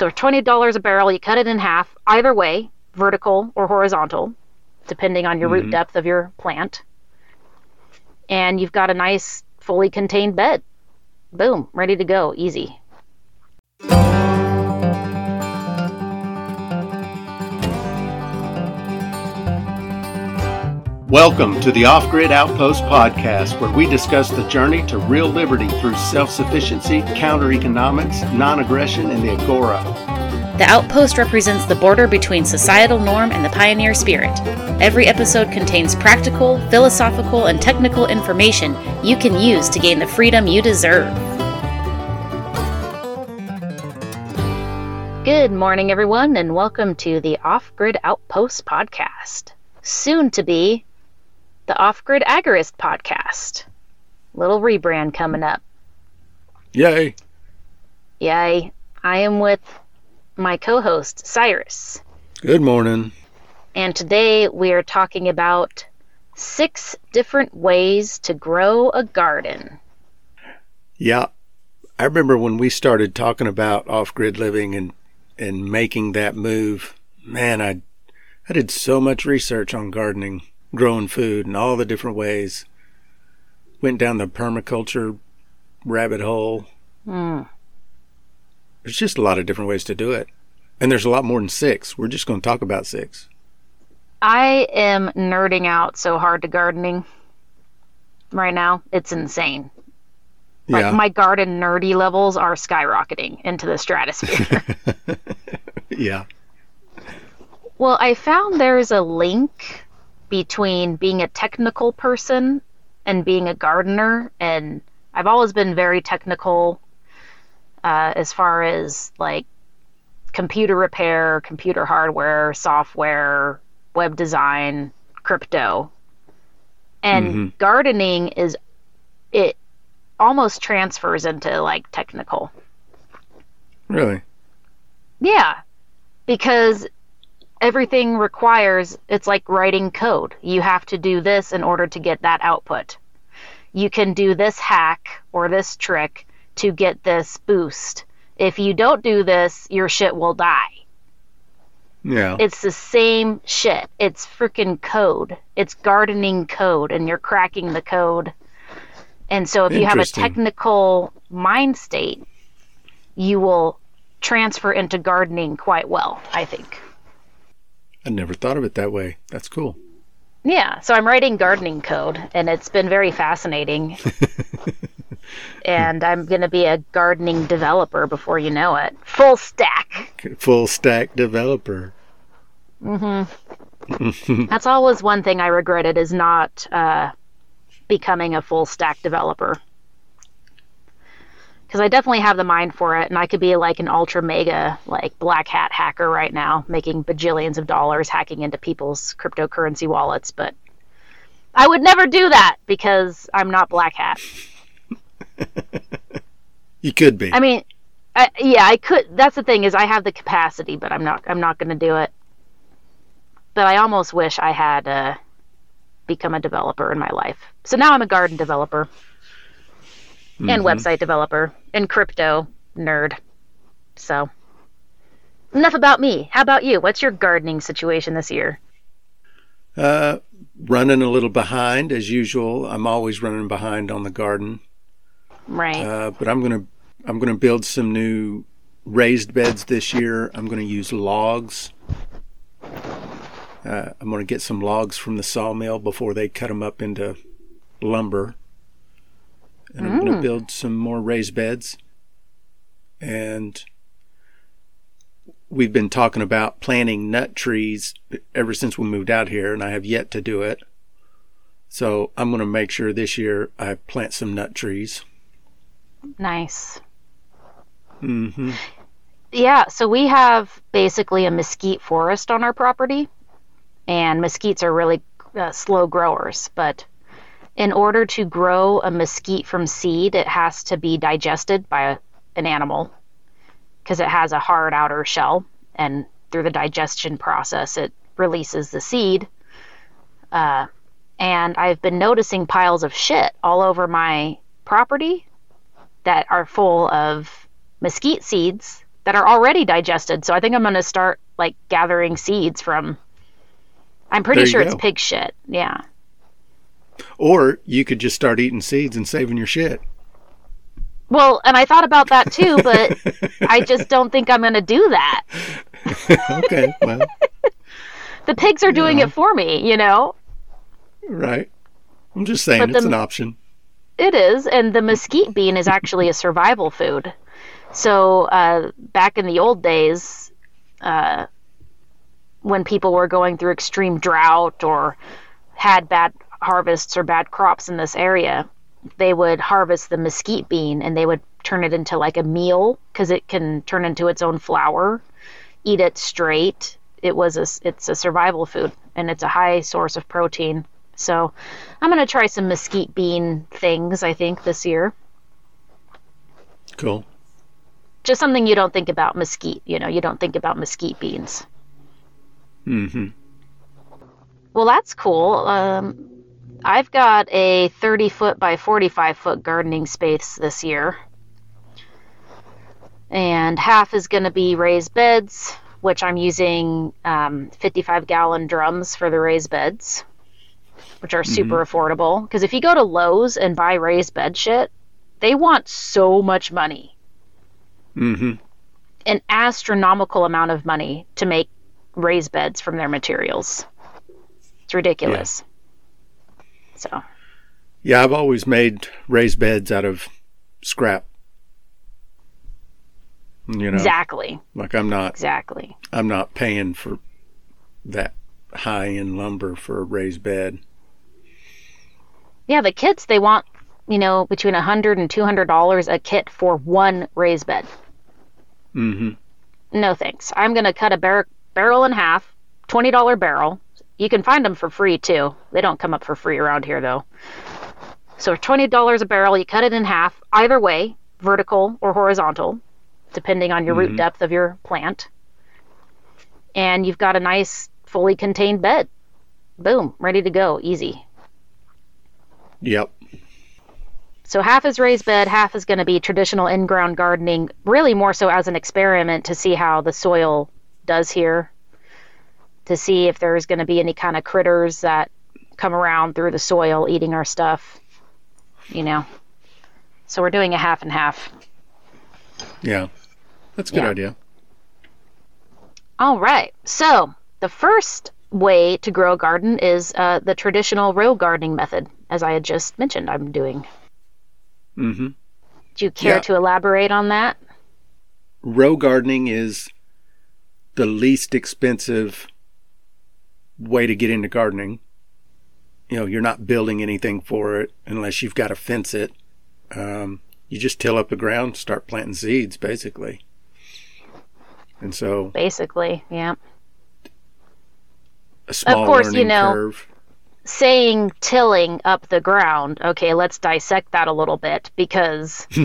So $20 a barrel, you cut it in half, either way, vertical or horizontal, depending on your root Mhm. depth of your plant. And you've got a nice, fully contained bed. Boom, ready to go, easy. Welcome to the Off Grid Outpost podcast, where we discuss the journey to real liberty through self sufficiency, counter economics, non aggression, and the agora. The outpost represents the border between societal norm and the pioneer spirit. Every episode contains practical, philosophical, and technical information you can use to gain the freedom you deserve. Good morning, everyone, and welcome to the Off Grid Outpost podcast. Soon to be the Off Grid Agorist podcast. Little rebrand coming up. Yay! Yay. I am with my co host, Cyrus, Good morning. and today we are talking about six different ways to grow a garden. Yeah, I remember when we started talking about off grid living and, and making that move. Man, I, I did so much research on gardening, growing food, and all the different ways. Went down the permaculture rabbit hole. Hmm. There's just a lot of different ways to do it. And there's a lot more than six. We're just going to talk about six. I am nerding out so hard to gardening right now. It's insane. Like Yeah. my garden nerdy levels are skyrocketing into the stratosphere. yeah. well, I found there's a link between being a technical person and being a gardener, and I've always been very technical uh, as far as like computer repair, computer hardware, software, web design, crypto. And Mhm. gardening is it almost transfers into like technical. Really? Yeah, because everything requires it's like writing code. You have to do this in order to get that output. You can do this hack or this trick to get this boost. If you don't do this, your shit will die. Yeah. It's the same shit. It's freaking code. It's gardening code, and you're cracking the code. And so, if you have a technical mind state, you will transfer into gardening quite well, I think. I never thought of it that way. That's cool. Yeah, so I'm writing gardening code, and it's been very fascinating. and I'm going to be a gardening developer before you know it. Full stack. Full stack developer. That's always one thing I regretted is not uh, becoming a full stack developer. Because I definitely have the mind for it, and I could be like an ultra mega like black hat hacker right now, making bajillions of dollars hacking into people's cryptocurrency wallets. But I would never do that because I'm not black hat. You could be. I mean, I, yeah, I could. That's the thing is I have the capacity, but I'm not. I'm not going to do it. But I almost wish I had uh, become a developer in my life. So now I'm a garden developer and Mhm. website developer and crypto nerd. So enough about me. How about you? What's your gardening situation this year? Uh, running a little behind as usual. I'm always running behind on the garden. Right. Uh, but I'm gonna I'm gonna build some new raised beds this year. I'm gonna use logs. Uh, I'm gonna get some logs from the sawmill before they cut them up into lumber, and I'm gonna Mm. build some more raised beds. And we've been talking about planting nut trees ever since we moved out here, and I have yet to do it. So I'm gonna make sure this year I plant some nut trees. nice. hmm Yeah, so we have basically a mesquite forest on our property, and mesquites are really uh, slow growers. But in order to grow a mesquite from seed, it has to be digested by a, an animal because it has a hard outer shell, and through the digestion process, it releases the seed. Uh, and I've been noticing piles of shit all over my property that are full of mesquite seeds that are already digested. So I think I'm going to start like gathering seeds from. I'm pretty sure it's pig shit. Yeah. Or you could just start eating seeds and saving your shit. Well, and I thought about that too, but I just don't think I'm going to do that. okay, well, The pigs are doing Yeah. it for me, you know? right. I'm just saying But it's the- an option. It is, and the mesquite bean is actually a survival food. So uh, back in the old days, uh, when people were going through extreme drought or had bad harvests or bad crops in this area, they would harvest the mesquite bean and they would turn it into like a meal because it can turn into its own flour. Eat it straight. It was a it's a survival food and it's a high source of protein. So I'm gonna try some mesquite bean things. I think this year, Cool. just something you don't think about mesquite. You know, you don't think about mesquite beans. hmm Well, that's cool. Um, I've got a 30 foot by 45 foot gardening space this year. And half is going to be raised beds, which I'm using um, 55 gallon drums for the raised beds, which are super affordable. Because if you go to Lowe's and buy raised bed shit, they want so much money, hmm an astronomical amount of money to make raised beds from their materials. It's ridiculous. So. Yeah, I've always made raised beds out of scrap. You know, Exactly. like I'm not Exactly. I'm not paying for that high end lumber for a raised bed. Yeah, the kits they want, you know, between a hundred and two hundred dollars a kit for one raised bed. Mm-hmm. No thanks. I'm gonna cut a bar- barrel in half, twenty dollar barrel. You can find them for free too. They don't come up for free around here though. So twenty dollars a barrel, you cut it in half, either way, vertical or horizontal, depending on your root mm-hmm. depth of your plant. And you've got a nice, fully contained bed. Boom, ready to go, easy. Yep. So half is raised bed, half is going to be traditional in-ground gardening, really more so as an experiment to see how the soil does here, to see if there's going to be any kind of critters that come around through the soil eating our stuff, you know. So we're doing a half and half. Yeah. That's a good Yeah. idea. All right. So the first way to grow a garden is uh, the traditional row gardening method, as I had just mentioned. I'm doing. Mm-hmm. Do you care Yeah. to elaborate on that? Row gardening is the least expensive way to get into gardening. You know, you're not building anything for it unless you've got to fence it. Um, you just till up the ground, start planting seeds, basically. And so Basically, yeah. a small course, you know, curve. saying tilling up the ground. Okay, let's dissect that a little bit because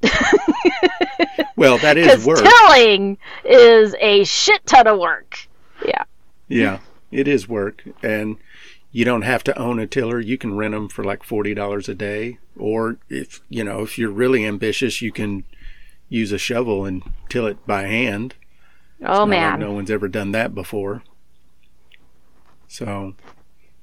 Well, that is work. tilling is a shit ton of work. Yeah. Yeah, it is work, and you don't have to own a tiller. You can rent them for like forty dollars a day, or if you know if you're really ambitious, you can use a shovel and till it by hand. Oh Not like man. no one's ever done that before. So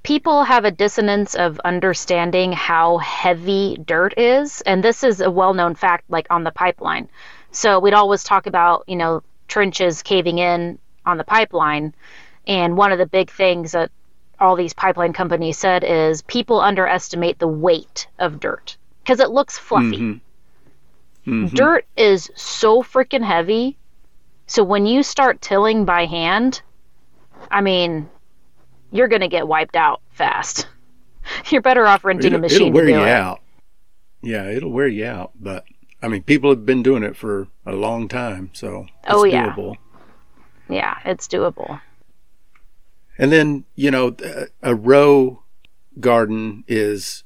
People have a dissonance of understanding how heavy dirt is, and this is a well-known fact like on the pipeline. So we'd always talk about, you know, trenches caving in on the pipeline, and one of the big things that all these pipeline companies said is people underestimate the weight of dirt because it looks fluffy. mhm. Mhm. Dirt is so freaking heavy. So when you start tilling by hand, I mean, you're going to get wiped out fast. You're better off renting it'll, a machine it'll wear you it. out. Yeah, it'll wear you out. But I mean, people have been doing it for a long time, so it's Oh, yeah. doable. Yeah, it's doable. And then, you know, a- row garden is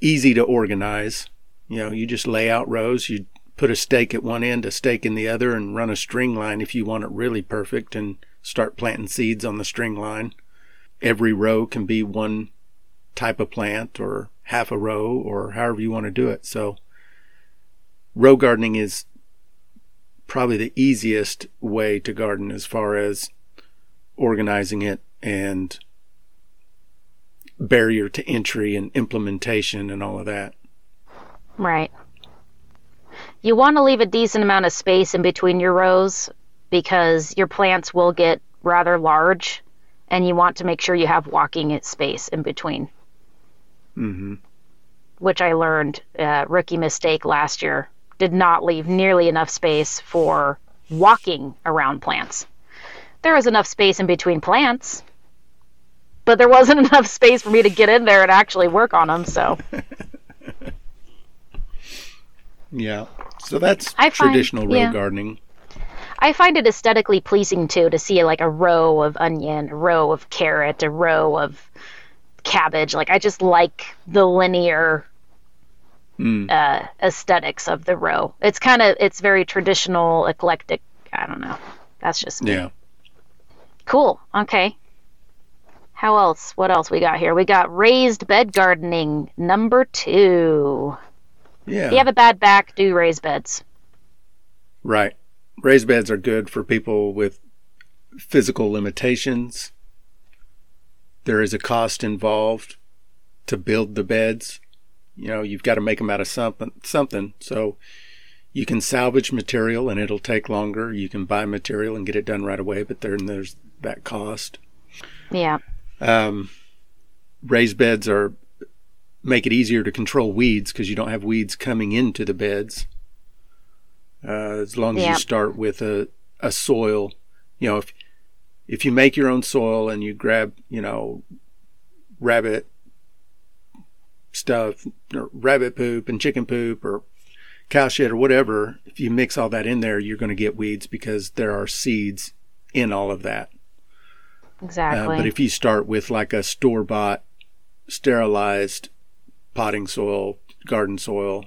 easy to organize. You know, you just lay out rows, you put a stake at one end, a stake in the other, and run a string line if you want it really perfect and start planting seeds on the string line. Every row can be one type of plant or half a row or however you want to do it. So, row gardening is probably the easiest way to garden as far as organizing it and barrier to entry and implementation and all of that. Right. You want to leave a decent amount of space in between your rows because your plants will get rather large and you want to make sure you have walking space in between. Mm-hmm. Which I learned, uh, rookie mistake last year. Did not leave nearly enough space for walking around plants. There was enough space in between plants, but there wasn't enough space for me to get in there and actually work on them. So, yeah. So that's I find- traditional row yeah. gardening. I find it aesthetically pleasing too to see like a row of onion, a row of carrot, a row of cabbage. Like I just like the linear Mm. uh, aesthetics of the row. It's kind of it's very traditional, eclectic. I don't know. That's just me. Yeah. Cool. Okay. How else? What else we got here? We got raised bed gardening number two. Yeah. If you have a bad back, do raised beds. Right. Raised beds are good for people with physical limitations. There is a cost involved to build the beds. You know, you've got to make them out of something, something. So you can salvage material and it'll take longer. You can buy material and get it done right away, but then there's that cost. Yeah. Um, raised beds are make it easier to control weeds because you don't have weeds coming into the beds. Uh, as long as Yeah. you start with a, a soil, you know, if if you make your own soil and you grab, you know, rabbit stuff, or rabbit poop and chicken poop or cow shit or whatever, if you mix all that in there, you're going to get weeds because there are seeds in all of that. Exactly. Uh, but if you start with like a store bought, sterilized potting soil, garden soil,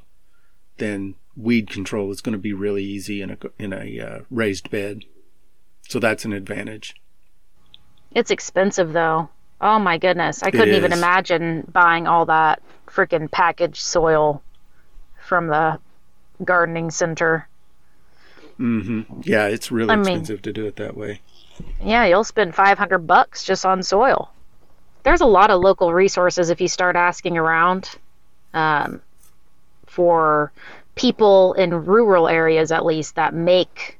then weed control is going to be really easy in a in a uh, raised bed. So that's an advantage. It's expensive though. Oh my goodness. I couldn't even imagine buying all that freaking packaged soil from the gardening center. hmm Yeah, it's really I mean- expensive to do it that way. Yeah, you'll spend 500 bucks just on soil. There's a lot of local resources if you start asking around um, for people in rural areas, at least, that make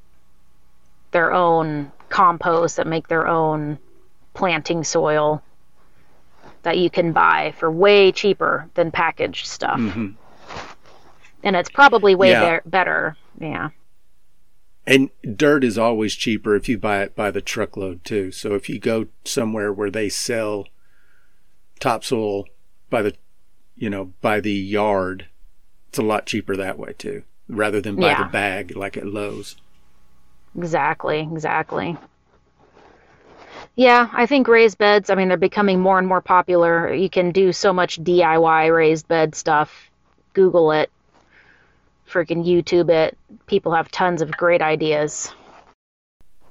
their own compost, that make their own planting soil that you can buy for way cheaper than packaged stuff. hmm And it's probably way Yeah. be- better. Yeah. And dirt is always cheaper if you buy it by the truckload too. So if you go somewhere where they sell topsoil by the, you know, by the yard, it's a lot cheaper that way too, rather than by Yeah. the bag like at Lowe's. Exactly, exactly. Yeah, I think raised beds, I mean, they're becoming more and more popular. You can do so much DIY raised bed stuff. Google it, freaking YouTube it. People have tons of great ideas.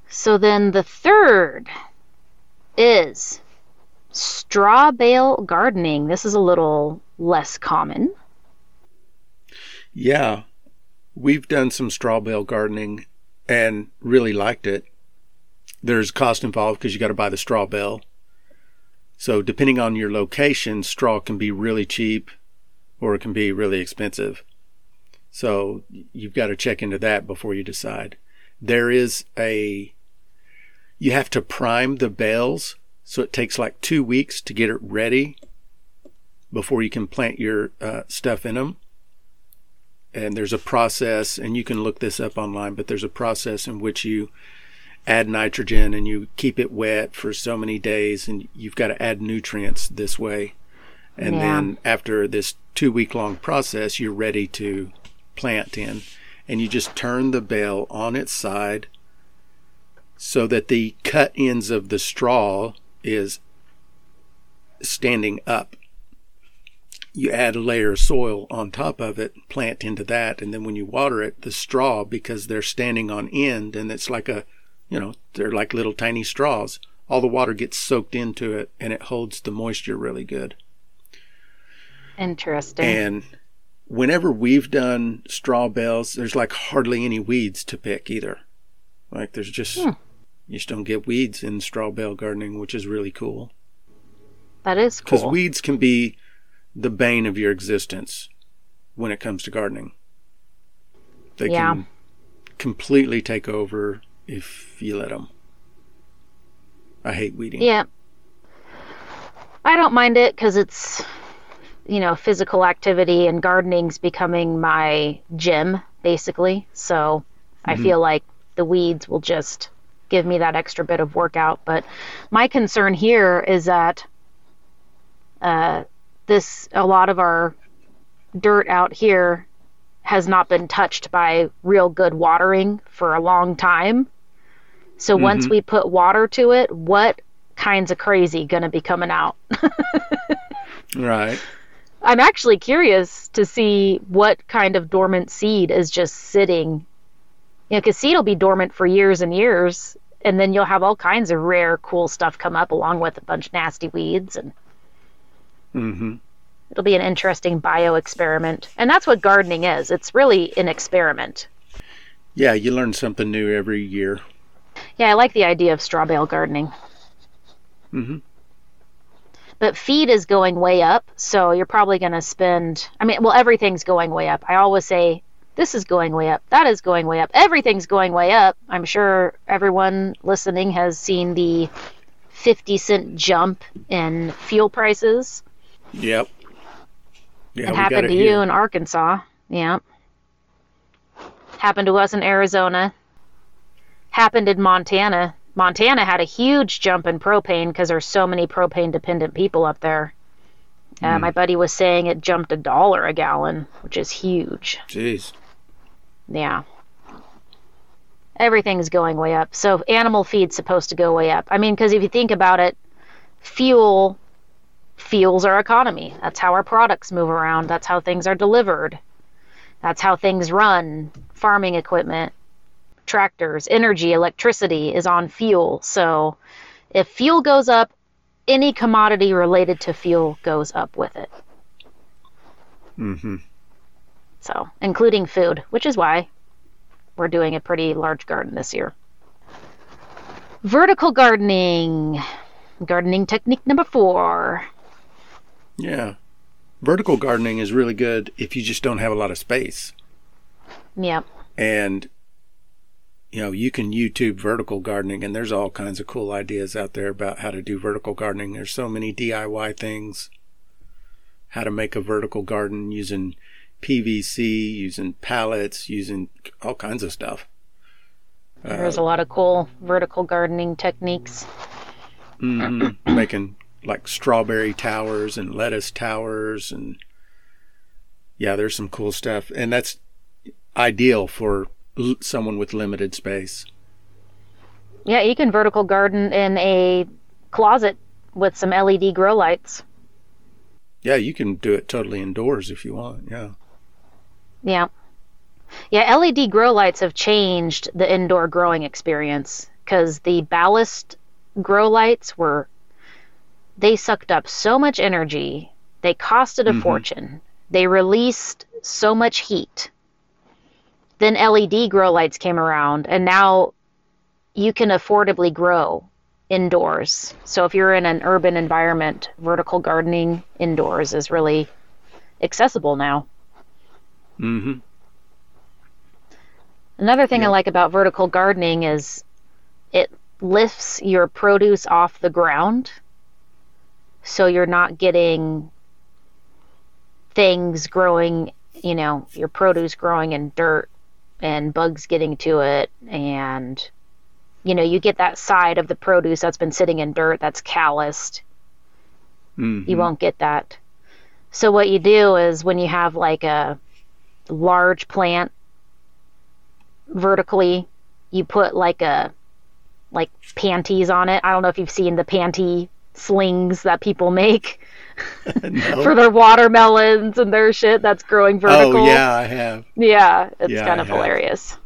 So then the third is straw bale gardening. This is a little less common. Yeah, we've done some straw bale gardening and really liked it. There's cost involved because you got to buy the straw bale. So depending on your location, straw can be really cheap or it can be really expensive. So you've got to check into that before you decide. There is a you have to prime the bales, so it takes like 2 weeks to get it ready before you can plant your uh, stuff in them and there's a process and you can look this up online but there's a process in which you add nitrogen and you keep it wet for so many days and you've got to add nutrients this way and Yeah. then after this two week long process you're ready to plant in and you just turn the bale on its side so that the cut ends of the straw is standing up you add a layer of soil on top of it, plant into that, and then when you water it, the straw, because they're standing on end and it's like a, you know, they're like little tiny straws, all the water gets soaked into it and it holds the moisture really good. Interesting. And whenever we've done straw bales, there's like hardly any weeds to pick either. Like there's just Hmm. you just don't get weeds in straw bale gardening, which is really cool. That is cool. Because weeds can be the bane of your existence when it comes to gardening. They Yeah. can completely take over if you let them. I hate weeding. Yeah. I don't mind it because it's, you know, physical activity and gardening's becoming my gym, basically. So I feel like the weeds will just give me that extra bit of workout. But my concern here is that uh, this, a lot of our dirt out here has not been touched by real good watering for a long time. So once Mhm. we put water to it, what kinds of crazy gonna be coming out? Right. I'm actually curious to see what kind of dormant seed is just sitting. You know, because seed will be dormant for years and years, and then you'll have all kinds of rare, cool stuff come up along with a bunch of nasty weeds, and Mm-hmm. it'll be an interesting bio experiment. And that's what gardening is. It's really an experiment. Yeah, you learn something new every year. Yeah, I like the idea of straw bale gardening. Mm-hmm. But feed is going way up so you're probably going to spend i mean well everything's going way up. I always say this is going way up. That is going way up. Everything's going way up. I'm sure everyone listening has seen the 50 cent jump in fuel prices. Yep. Yeah, it happened it to here. you in arkansas. Yeah happened to us in arizona. Happened in montana montana had a huge jump in propane because there's so many propane dependent people up there. Uh, my buddy was saying it jumped a dollar a gallon which is huge. Jeez. yeah. Everything's going way up. So animal feed's supposed to go way up. I mean because if you think about it fuel fuels our economy. That's how our products move around. That's how things are delivered. That's how things run. Farming equipment tractors energy electricity is on fuel so if fuel goes up any commodity related to fuel goes up with it Mm-hmm. so including food which is why we're doing a pretty large garden this year vertical gardening gardening technique number four Yeah. Vertical gardening is really good if you just don't have a lot of space. yep And you know, you can YouTube vertical gardening and there's all kinds of cool ideas out there about how to do vertical gardening. There's so many DIY things. How to make a vertical garden using PVC, using pallets, using all kinds of stuff. there's a lot of cool vertical gardening techniques Mm-hmm. making like strawberry towers and lettuce towers and yeah there's some cool stuff and that's ideal for l- someone with limited space yeah you can vertical garden in a closet with some led grow lights yeah you can do it totally indoors if you want yeah Yeah. Yeah, LED grow lights have changed the indoor growing experience because the ballast grow lights were, they sucked up so much energy. They costed a Mhm. fortune. They released so much heat. Then LED grow lights came around, and now you can affordably grow indoors. So if you're in an urban environment, vertical gardening indoors is really accessible now. mm-hmm Another thing I like about vertical gardening is it lifts your produce off the ground. So you're not getting things growing, you know, your produce growing in dirt and bugs getting to it. And, you know, you get that side of the produce that's been sitting in dirt that's calloused. mm-hmm. You won't get that. So what you do is when you have like a large plant vertically, you put like a like panties on it. I don't know if you've seen the panty slings that people make no. for their watermelons and their shit that's growing vertical. oh yeah i have Yeah, it's Yeah, kind of hilarious.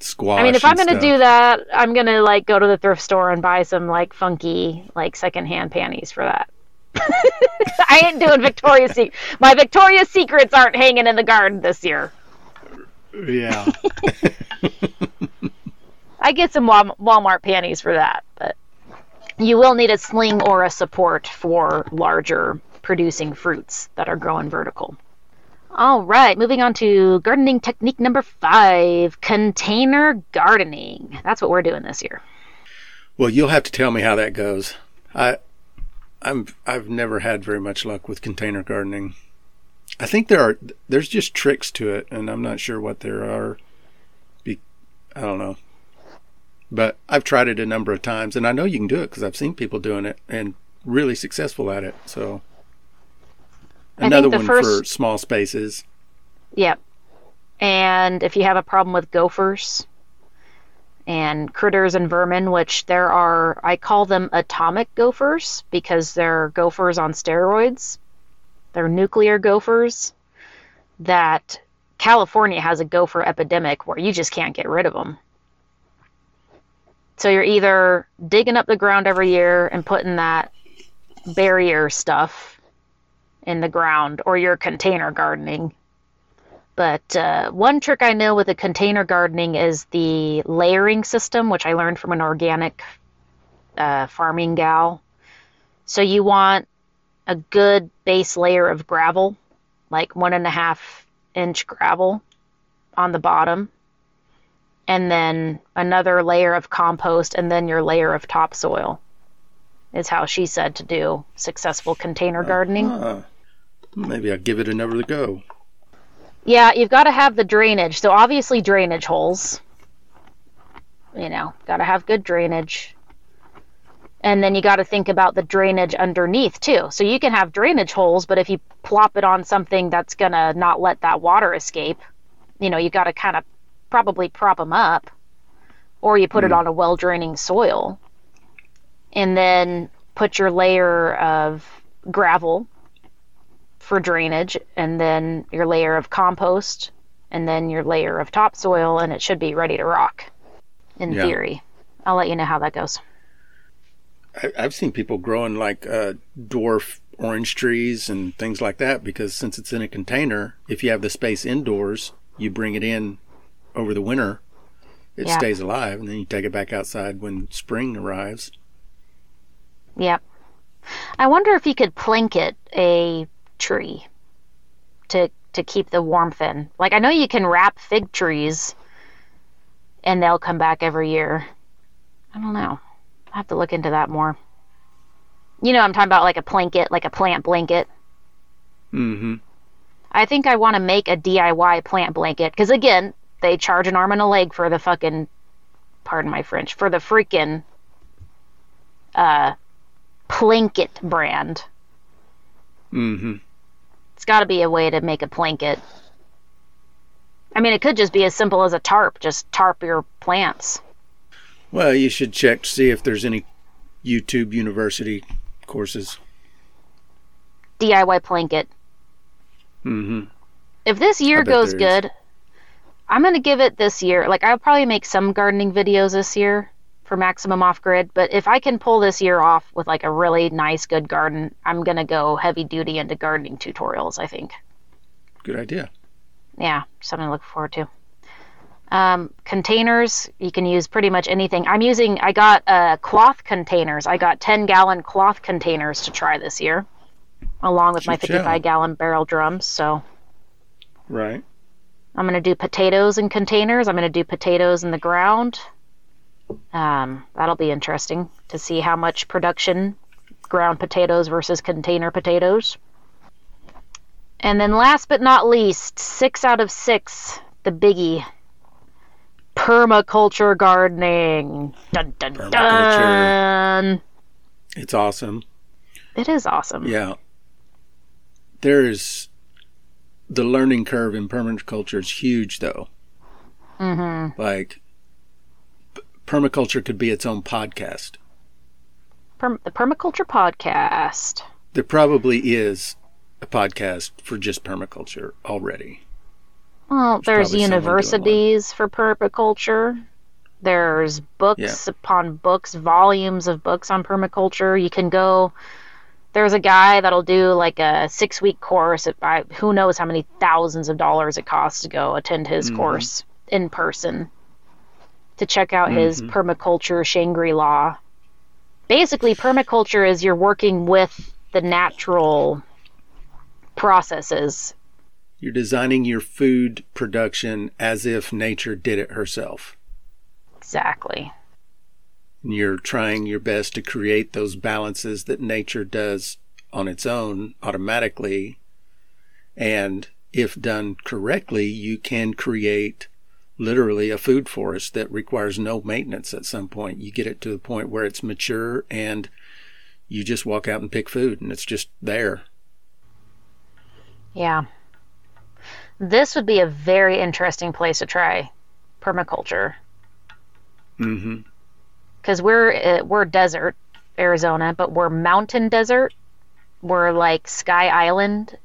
squash I mean, if I'm going to stuff. do that, I'm going to like go to the thrift store and buy some like funky like secondhand panties for that. I ain't doing Victoria's Secret. My Victoria's Secrets aren't hanging in the garden this year. Yeah. I get some Walmart panties for that, but you will need a sling or a support for larger producing fruits that are growing vertical. All right, moving on to gardening technique number five container gardening. That's what we're doing this year. Well, you'll have to tell me how that goes. I, I'm I've never had very much luck with container gardening. I think there are there's just tricks to it, and I'm not sure what there are. Be, I don't know, but I've tried it a number of times, and I know you can do it because I've seen people doing it and really successful at it. So another one first, for small spaces. Yep. And if you have a problem with gophers and critters and vermin, which there are, I call them atomic gophers because they're gophers on steroids. They're nuclear gophers that California has a gopher epidemic where you just can't get rid of them. So you're either digging up the ground every year and putting that barrier stuff in the ground, or you're container gardening. But uh, one trick I know with the container gardening is the layering system, which I learned from an organic uh, farming gal. So you want a good base layer of gravel, like one and a half inch gravel on the bottom and then another layer of compost, and then your layer of topsoil. Is how she said to do successful container gardening. Uh-huh. maybe I'll give it another go. Yeah, you've got to have the drainage. So obviously drainage holes. You know, got to have good drainage. And then you got to think about the drainage underneath too. So you can have drainage holes, but if you plop it on something that's going to not let that water escape, you know, you got to kind of probably prop them up, or you put mm. it hmm. on a well draining soil, and then put your layer of gravel for drainage, and then your layer of compost, and then your layer of topsoil, and it should be ready to rock. In yeah. theory, I'll let you know how that goes. I've seen people growing like uh, dwarf orange trees and things like that because since it's in a container, if you have the space indoors, you bring it in over the winter, it yeah. stays alive, and then you take it back outside when spring arrives. Yep. I wonder if you could planket a tree to to keep the warmth in. Like I know you can wrap fig trees and they'll come back every year. I don't know. I have to look into that more. You know, I'm talking about like a blanket, like a plant blanket. Mm-hmm. I think I want to make a DIY plant blanket because again, they charge an arm and a leg for the fucking, pardon my French, for the freaking uh, Planket brand. Mm-hmm. It's got to be a way to make a Planket. I mean, it could just be as simple as a tarp. Just tarp your plants. Well, you should check to see if there's any YouTube University courses. DIY Planket. Mm-hmm. If this year goes good, I'm going to give it this year. Like, I'll probably make some gardening videos this year for Maximum Off Grid, but if I can pull this year off with like a really nice, good garden, I'm going to go heavy duty into gardening tutorials, I think. Good idea. Yeah, something to look forward to. Um, containers, you can use pretty much anything. I'm using, I got uh, cloth containers. I got 10 gallon cloth containers to try this year, along with my 55 gallon barrel drums. So, right. I'm going to do potatoes in containers. I'm going to do potatoes in the ground. Um, that'll be interesting to see how much production ground potatoes versus container potatoes. And then last but not least, six out of six, the biggie. Permaculture gardening. Dun dun Permaculture. dun. It's awesome. It is awesome. Yeah. There's the learning curve in permaculture is huge, though. Mm-hmm. Like, p- permaculture could be its own podcast. Perm- the Permaculture Podcast. There probably is a podcast for just permaculture already. Well, there's, there's universities for permaculture. There's books yeah. upon books, volumes of books on permaculture. You can go there's a guy that'll do like a six week course. At, I, who knows how many thousands of dollars it costs to go attend his Mhm. course in person to check out his Mhm. permaculture Shangri La. Basically, permaculture is you're working with the natural processes. You're designing your food production as if nature did it herself. Exactly. And you're trying your best to create those balances that nature does on its own automatically. And if done correctly, you can create literally a food forest that requires no maintenance at some point. You get it to the point where it's mature and you just walk out and pick food and it's just there. Yeah. This would be a very interesting place to try permaculture Mm-hmm. Because we're uh, we're desert Arizona, but we're mountain desert. We're like Sky Island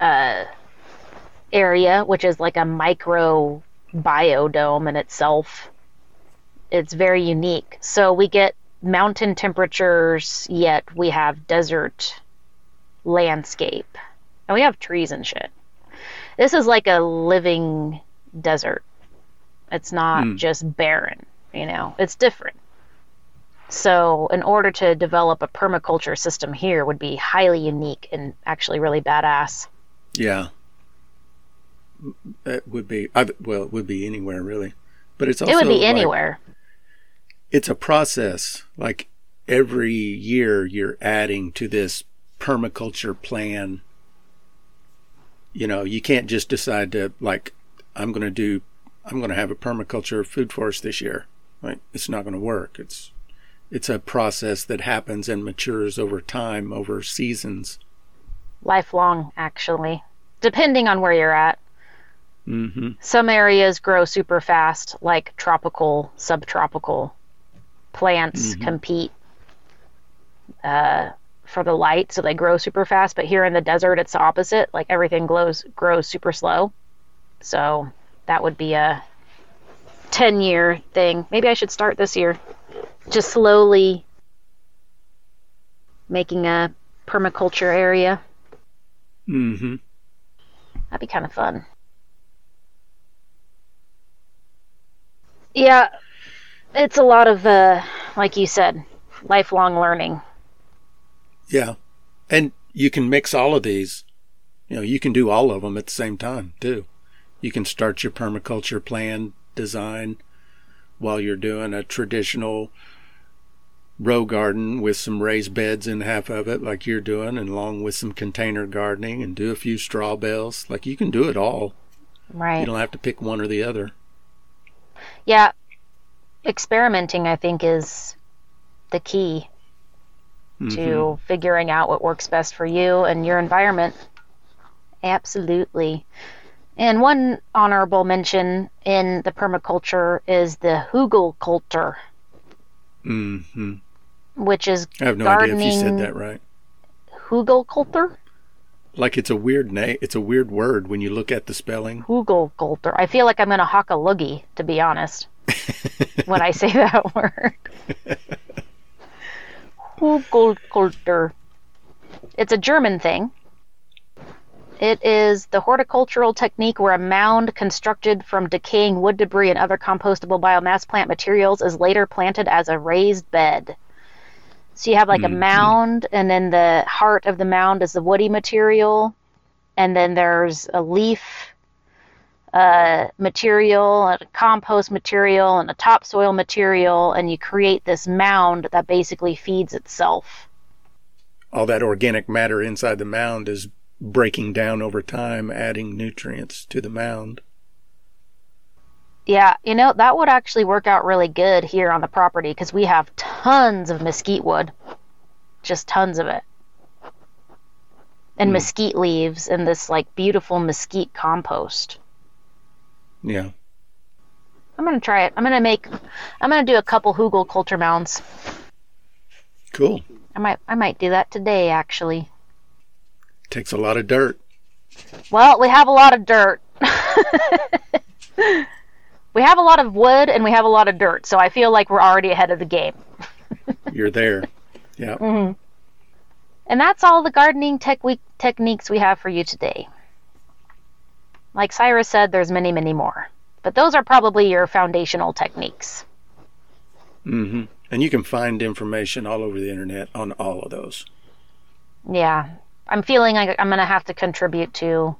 uh, area, which is like a micro biodome in itself. It's very unique. So we get mountain temperatures, yet we have desert landscape, and we have trees and shit. This is like a living desert. It's not Hmm. just barren, you know. It's different. So, in order to develop a permaculture system here would be highly unique and actually really badass. Yeah. It would be, I, well, it would be anywhere really. But it's also it would be like- anywhere. it's a process. Like every year you're adding to this permaculture plan. You know, you can't just decide to like I'm going to do I'm going to have a permaculture food forest this year. Like it's not going to work. It's it's a process that happens and matures over time, over seasons. Lifelong, actually. Depending on where you're at. hmm Some areas grow super fast, like tropical, subtropical plants Mhm. compete uh, for the light, so they grow super fast. But here in the desert, it's the opposite. Like everything glows, grows super slow. So that would be a 10 year thing. Maybe I should start this year. Just slowly making a permaculture area. Mm-hmm. That'd be kind of fun. Yeah, it's a lot of, uh, like you said, lifelong learning. Yeah. And you can mix all of these. You know, you can do all of them at the same time, too. You can start your permaculture plan design while you're doing a traditional row garden with some raised beds in half of it, like you're doing, and along with some container gardening and do a few straw bales. Like you can do it all. Right. You don't have to pick one or the other. Yeah. Experimenting, I think, is the key Mhm. to figuring out what works best for you and your environment. Absolutely. And one honorable mention in the permaculture is the hugelkultur, Mhm. Which is I have no idea if you said that right. hugelkultur? Like it's a weird name. It's a weird word when you look at the spelling. Hugelkultur. I feel like I'm going to hock a loogie, to be honest, when I say that word. Hugelkultur. It's a German thing. It is the horticultural technique where a mound constructed from decaying wood debris and other compostable biomass plant materials is later planted as a raised bed. So you have like a Mhm. mound, and then the heart of the mound is the woody material, and then there's a leaf uh, material, a compost material, and a topsoil material, and you create this mound that basically feeds itself. all that organic matter inside the mound is breaking down over time, adding nutrients to the mound. Yeah, you know, that would actually work out really good here on the property because we have tons of mesquite wood. Just tons of it. And Hmm. mesquite leaves and this like beautiful mesquite compost. Yeah. I'm gonna try it. I'm gonna make I'm gonna do a couple hugelkultur mounds. Cool. I might I might do that today actually. Takes a lot of dirt. Well, we have a lot of dirt. we have a lot of wood and we have a lot of dirt, so I feel like we're already ahead of the game. You're there. Yeah. hmm And that's all the gardening tech week techniques we have for you today. Like Cyrus said, there's many, many more. But those are probably your foundational techniques. Mm-hmm. And you can find information all over the internet on all of those. Yeah. I'm feeling like I'm going to have to contribute to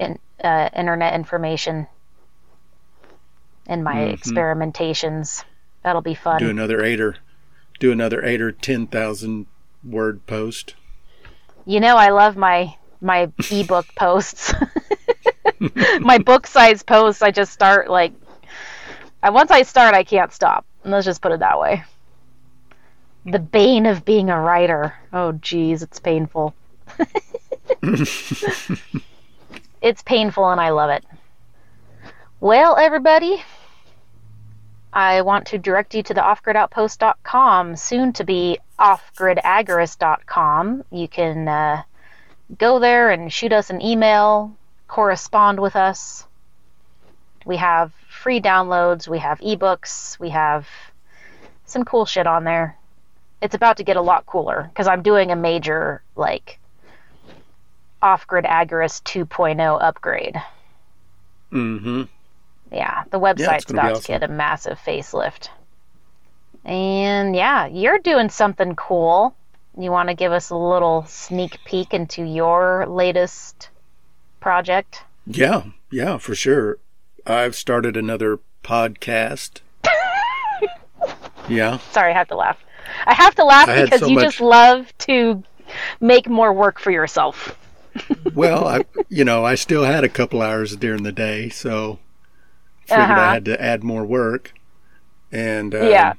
in, uh, internet information in my Mhm. experimentations. That'll be fun. Do another eight or do another eight or ten thousand word post. You know, I love my my ebook posts. my book size posts, I just start like I once I start I can't stop. Let's just put it that way. The bane of being a writer. Oh geez, it's painful. it's painful and I love it. Well, everybody, I want to direct you to the offgridoutpost.com, soon to be offgridagorist.com. You can uh, go there and shoot us an email, correspond with us. We have free downloads, we have ebooks, we have some cool shit on there. It's about to get a lot cooler because I'm doing a major, like, off grid agorist 2.0 upgrade. Mm-hmm. Yeah, the website's about awesome. to get a massive facelift. And yeah, you're doing something cool. You want to give us a little sneak peek into your latest project? Yeah, yeah, for sure. I've started another podcast. yeah. Sorry, I have to laugh. I have to laugh I because so you much- just love to make more work for yourself. Well, I you know, I still had a couple hours during the day, so figured Uh-huh. I had to add more work. And um, Yeah.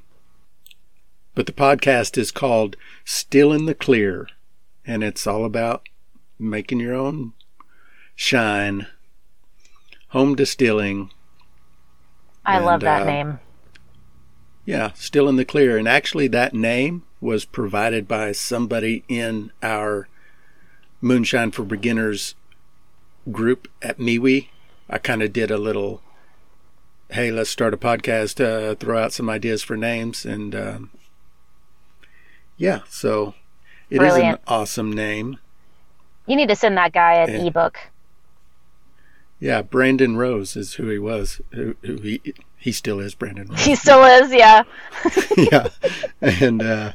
But the podcast is called Still in the Clear, and it's all about making your own shine, home distilling. I love that uh, name. Yeah, Still in the Clear. And actually, that name was provided by somebody in our Moonshine for Beginners group at MeWe. I kind of did a little, hey, let's start a podcast, uh, throw out some ideas for names. And um, yeah, so it is Brilliant. an awesome name. You need to send that guy an yeah. ebook. Yeah, Brandon Rose is who he was, who, who he, he still is Brandon Rose. He still is, yeah. yeah, and uh,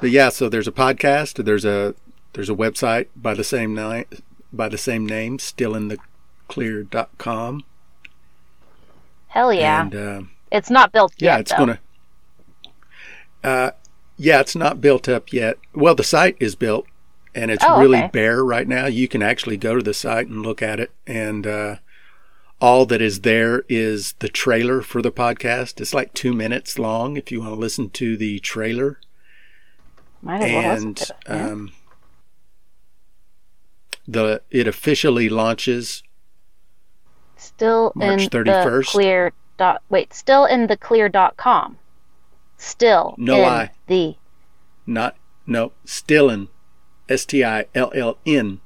but yeah, so there's a podcast. There's a there's a website by the same name by the same name, still in the stillintheclear.com. Hell yeah. And uh, it's not built yet. yeah, yet, it's though. gonna. Uh, yeah, it's not built up yet. Well, the site is built, and it's Oh, really okay. bare right now. You can actually go to the site and look at it, and uh, all that is there is the trailer for the podcast. It's like two minutes long. If you want to listen to the trailer, Might as well and it, yeah. um, the it officially launches. Still March in 31st. the clear dot wait still in the clear dot com still No in I. the Not no still Stillin, S T I L L N.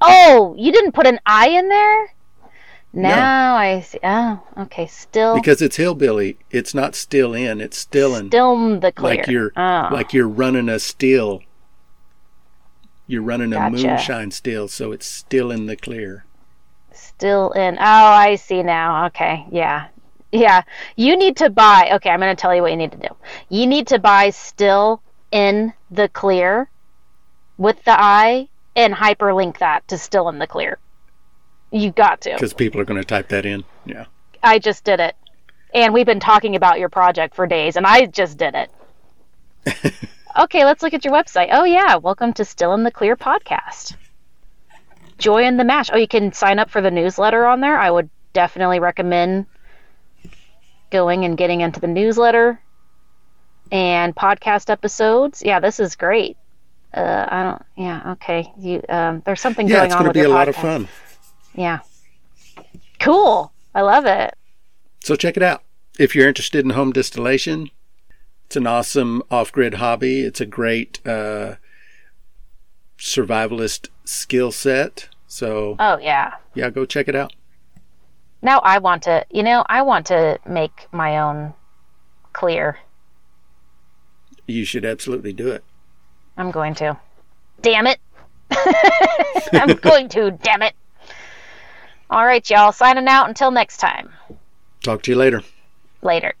oh you didn't put an i in there now i see oh okay still because it's hillbilly. It's not still in. It's still in. still in the clear like you're oh. like you're running a still. You're running a Gotcha. moonshine still, so it's still in the clear. Still in oh i see now okay yeah yeah you need to buy okay i'm going to tell you what you need to do you need to buy still in the clear with the i and hyperlink that to still in the clear you got to Because people are going to type that in. Yeah. I just did it. And we've been talking about your project for days, and I just did it. okay, let's look at your website. Oh, yeah. Welcome to Still in the Clear podcast. Joy in the Mash. Oh, you can sign up for the newsletter on there. I would definitely recommend going and getting into the newsletter and podcast episodes. Yeah, this is great. Uh, I don't. Yeah. Okay. You. Um. There's something Yeah, going it's on going to be a lot of fun. Yeah. Cool. I love it. So check it out. If you're interested in home distillation, it's an awesome off-grid hobby. It's a great uh, survivalist skill set. So Oh yeah. yeah, go check it out. Now I want to, you know, I want to make my own clear. You should absolutely do it. I'm going to. Damn it. I'm going to, damn it. All right, y'all. Signing out until next time. Talk to you later. Later.